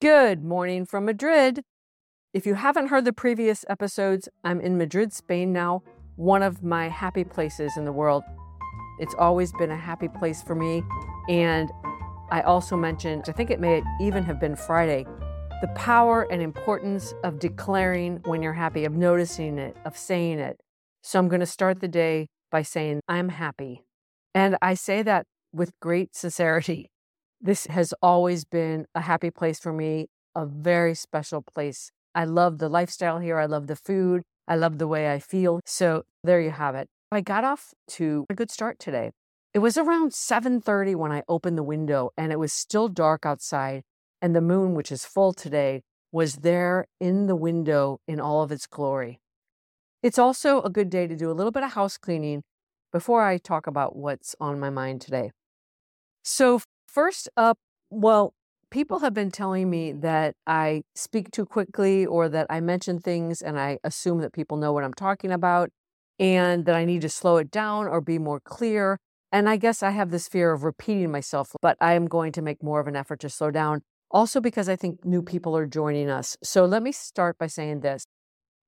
Good morning from Madrid. If you haven't heard the previous episodes, I'm in Madrid, Spain now, one of my happy places in the world. It's always been a happy place for me. And I also mentioned, I think it may even have been Friday, the power and importance of declaring when you're happy, of noticing it, of saying it. So I'm going to start the day by saying, I'm happy. And I say that with great sincerity. This has always been a happy place for me, a very special place. I love the lifestyle here. I love the food. I love the way I feel. So there you have it. I got off to a good start today. It was around 7:30 when I opened the window and it was still dark outside and the moon, which is full today, was there in the window in all of its glory. It's also a good day to do a little bit of house cleaning before I talk about what's on my mind today. So, first up, well, people have been telling me that I speak too quickly or that I mention things and I assume that people know what I'm talking about and that I need to slow it down or be more clear. And I guess I have this fear of repeating myself, but I am going to make more of an effort to slow down. Also, because I think new people are joining us. So let me start by saying this.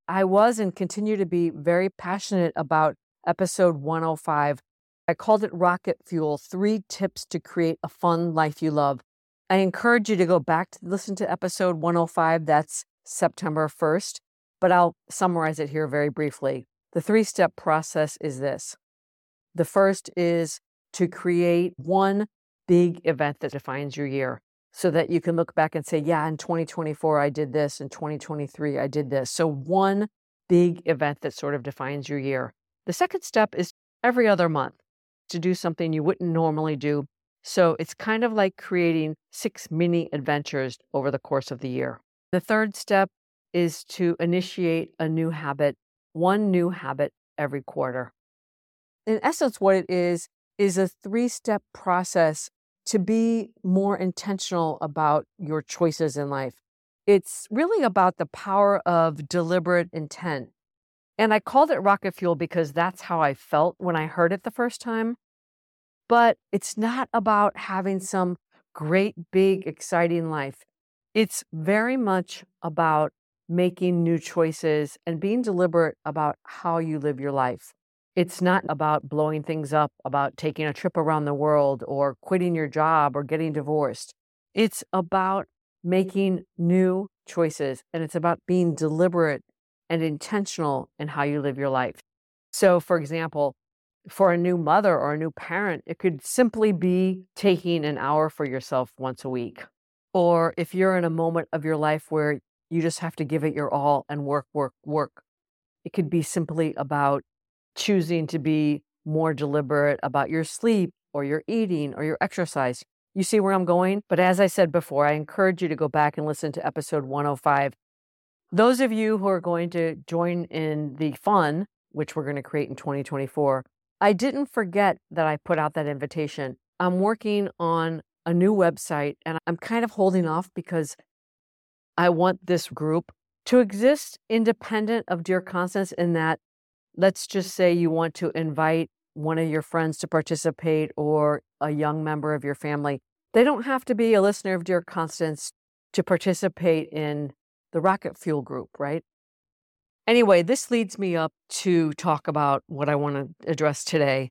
I was and continue to be very passionate about episode 105 I called it Rocket Fuel Three Tips to Create a Fun Life You Love. I encourage you to go back to listen to episode 105. That's September 1st, but I'll summarize it here very briefly. The three step process is this the first is to create one big event that defines your year so that you can look back and say, yeah, in 2024, I did this. In 2023, I did this. So, one big event that sort of defines your year. The second step is every other month to do something you wouldn't normally do. So it's kind of like creating six mini adventures over the course of the year. The third step is to initiate a new habit, one new habit every quarter. In essence, what it is, is a three step process to be more intentional about your choices in life. It's really about the power of deliberate intent. And I called it rocket fuel because that's how I felt when I heard it the first time. But it's not about having some great, big, exciting life. It's very much about making new choices and being deliberate about how you live your life. It's not about blowing things up, about taking a trip around the world or quitting your job or getting divorced. It's about making new choices and it's about being deliberate and intentional in how you live your life. So, for example, for a new mother or a new parent, it could simply be taking an hour for yourself once a week. Or if you're in a moment of your life where you just have to give it your all and work, work, work, it could be simply about choosing to be more deliberate about your sleep or your eating or your exercise. You see where I'm going? But as I said before, I encourage you to go back and listen to episode 105 those of you who are going to join in the fun, which we're going to create in 2024, I didn't forget that I put out that invitation. I'm working on a new website and I'm kind of holding off because I want this group to exist independent of Dear Constance in that, let's just say you want to invite one of your friends to participate or a young member of your family. They don't have to be a listener of Dear Constance to participate in the rocket fuel group, right? Anyway, this leads me up to talk about what I want to address today.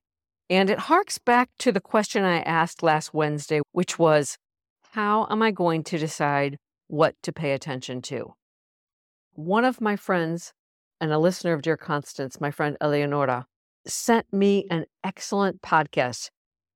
And it harks back to the question I asked last Wednesday, which was how am I going to decide what to pay attention to? One of my friends and a listener of Dear Constance, my friend Eleonora, sent me an excellent podcast.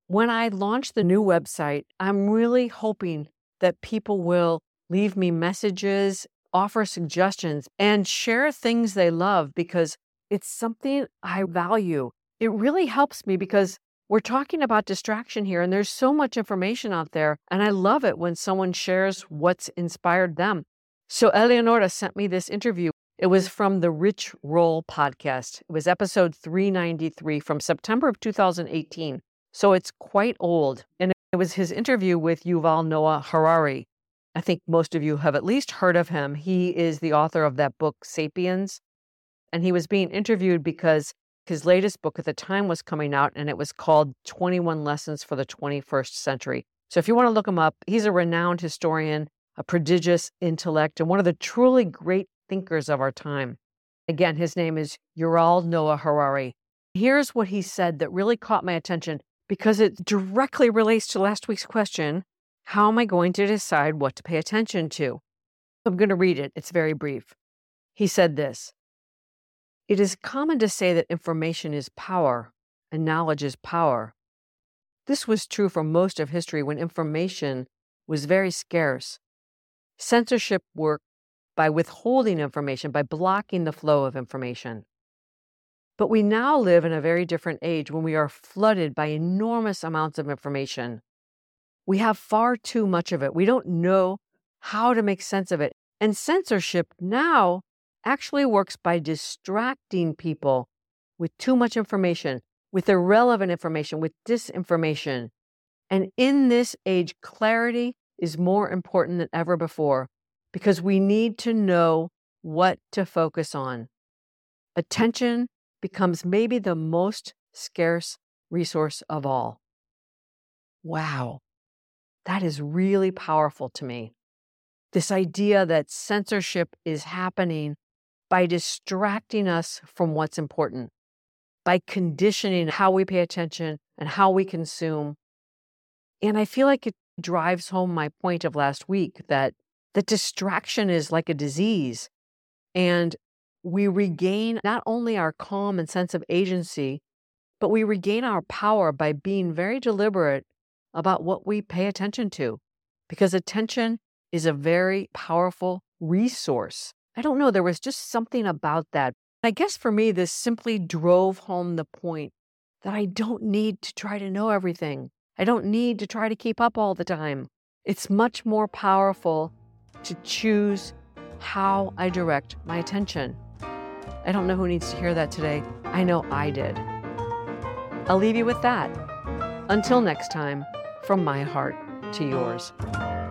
When I launch the new website, I'm really hoping that people will leave me messages offer suggestions and share things they love because it's something I value. It really helps me because we're talking about distraction here and there's so much information out there. And I love it when someone shares what's inspired them. So Eleonora sent me this interview. It was from the Rich Roll podcast. It was episode 393 from September of 2018. So it's quite old. And it was his interview with Yuval Noah Harari. I think most of you have at least heard of him. He is the author of that book, Sapiens. And he was being interviewed because his latest book at the time was coming out and it was called 21 Lessons for the 21st Century. So if you want to look him up, he's a renowned historian a prodigious intellect, and one of the truly great thinkers of our time. Again, his name is Yuval Noah Harari. Here's what he said that really caught my attention because it directly relates to last week's question How am I going to decide what to pay attention to? I'm going to read it. It's very brief. He said this It is common to say that information is power and knowledge is power. This was true for most of history when information was very scarce. Censorship worked by withholding information, by blocking the flow of information. But we now live in a very different age when we are flooded by enormous amounts of information. We have far too much of it. We don't know how to make sense of it. And censorship now actually works by distracting people with too much information, with irrelevant information, with disinformation. And in this age, clarity is more important than ever before because we need to know what to focus on. Attention becomes maybe the most scarce resource of all. Wow, that is really powerful to me. This idea that censorship is happening by distracting us from what's important, by conditioning how we pay attention and how we consume. And I feel like it drives home my point of last week that that distraction is like a disease and we regain not only our calm and sense of agency, but we regain our power by being very deliberate about what we pay attention to, because attention is a very powerful resource. I don't know, there was just something about that. I guess for me, this simply drove home the point that I don't need to try to know everything. I don't need to try to keep up all the time. It's much more powerful to choose how I direct my attention. I don't know who needs to hear that today. I know I did. I'll leave you with that. Until next time, from my heart to yours.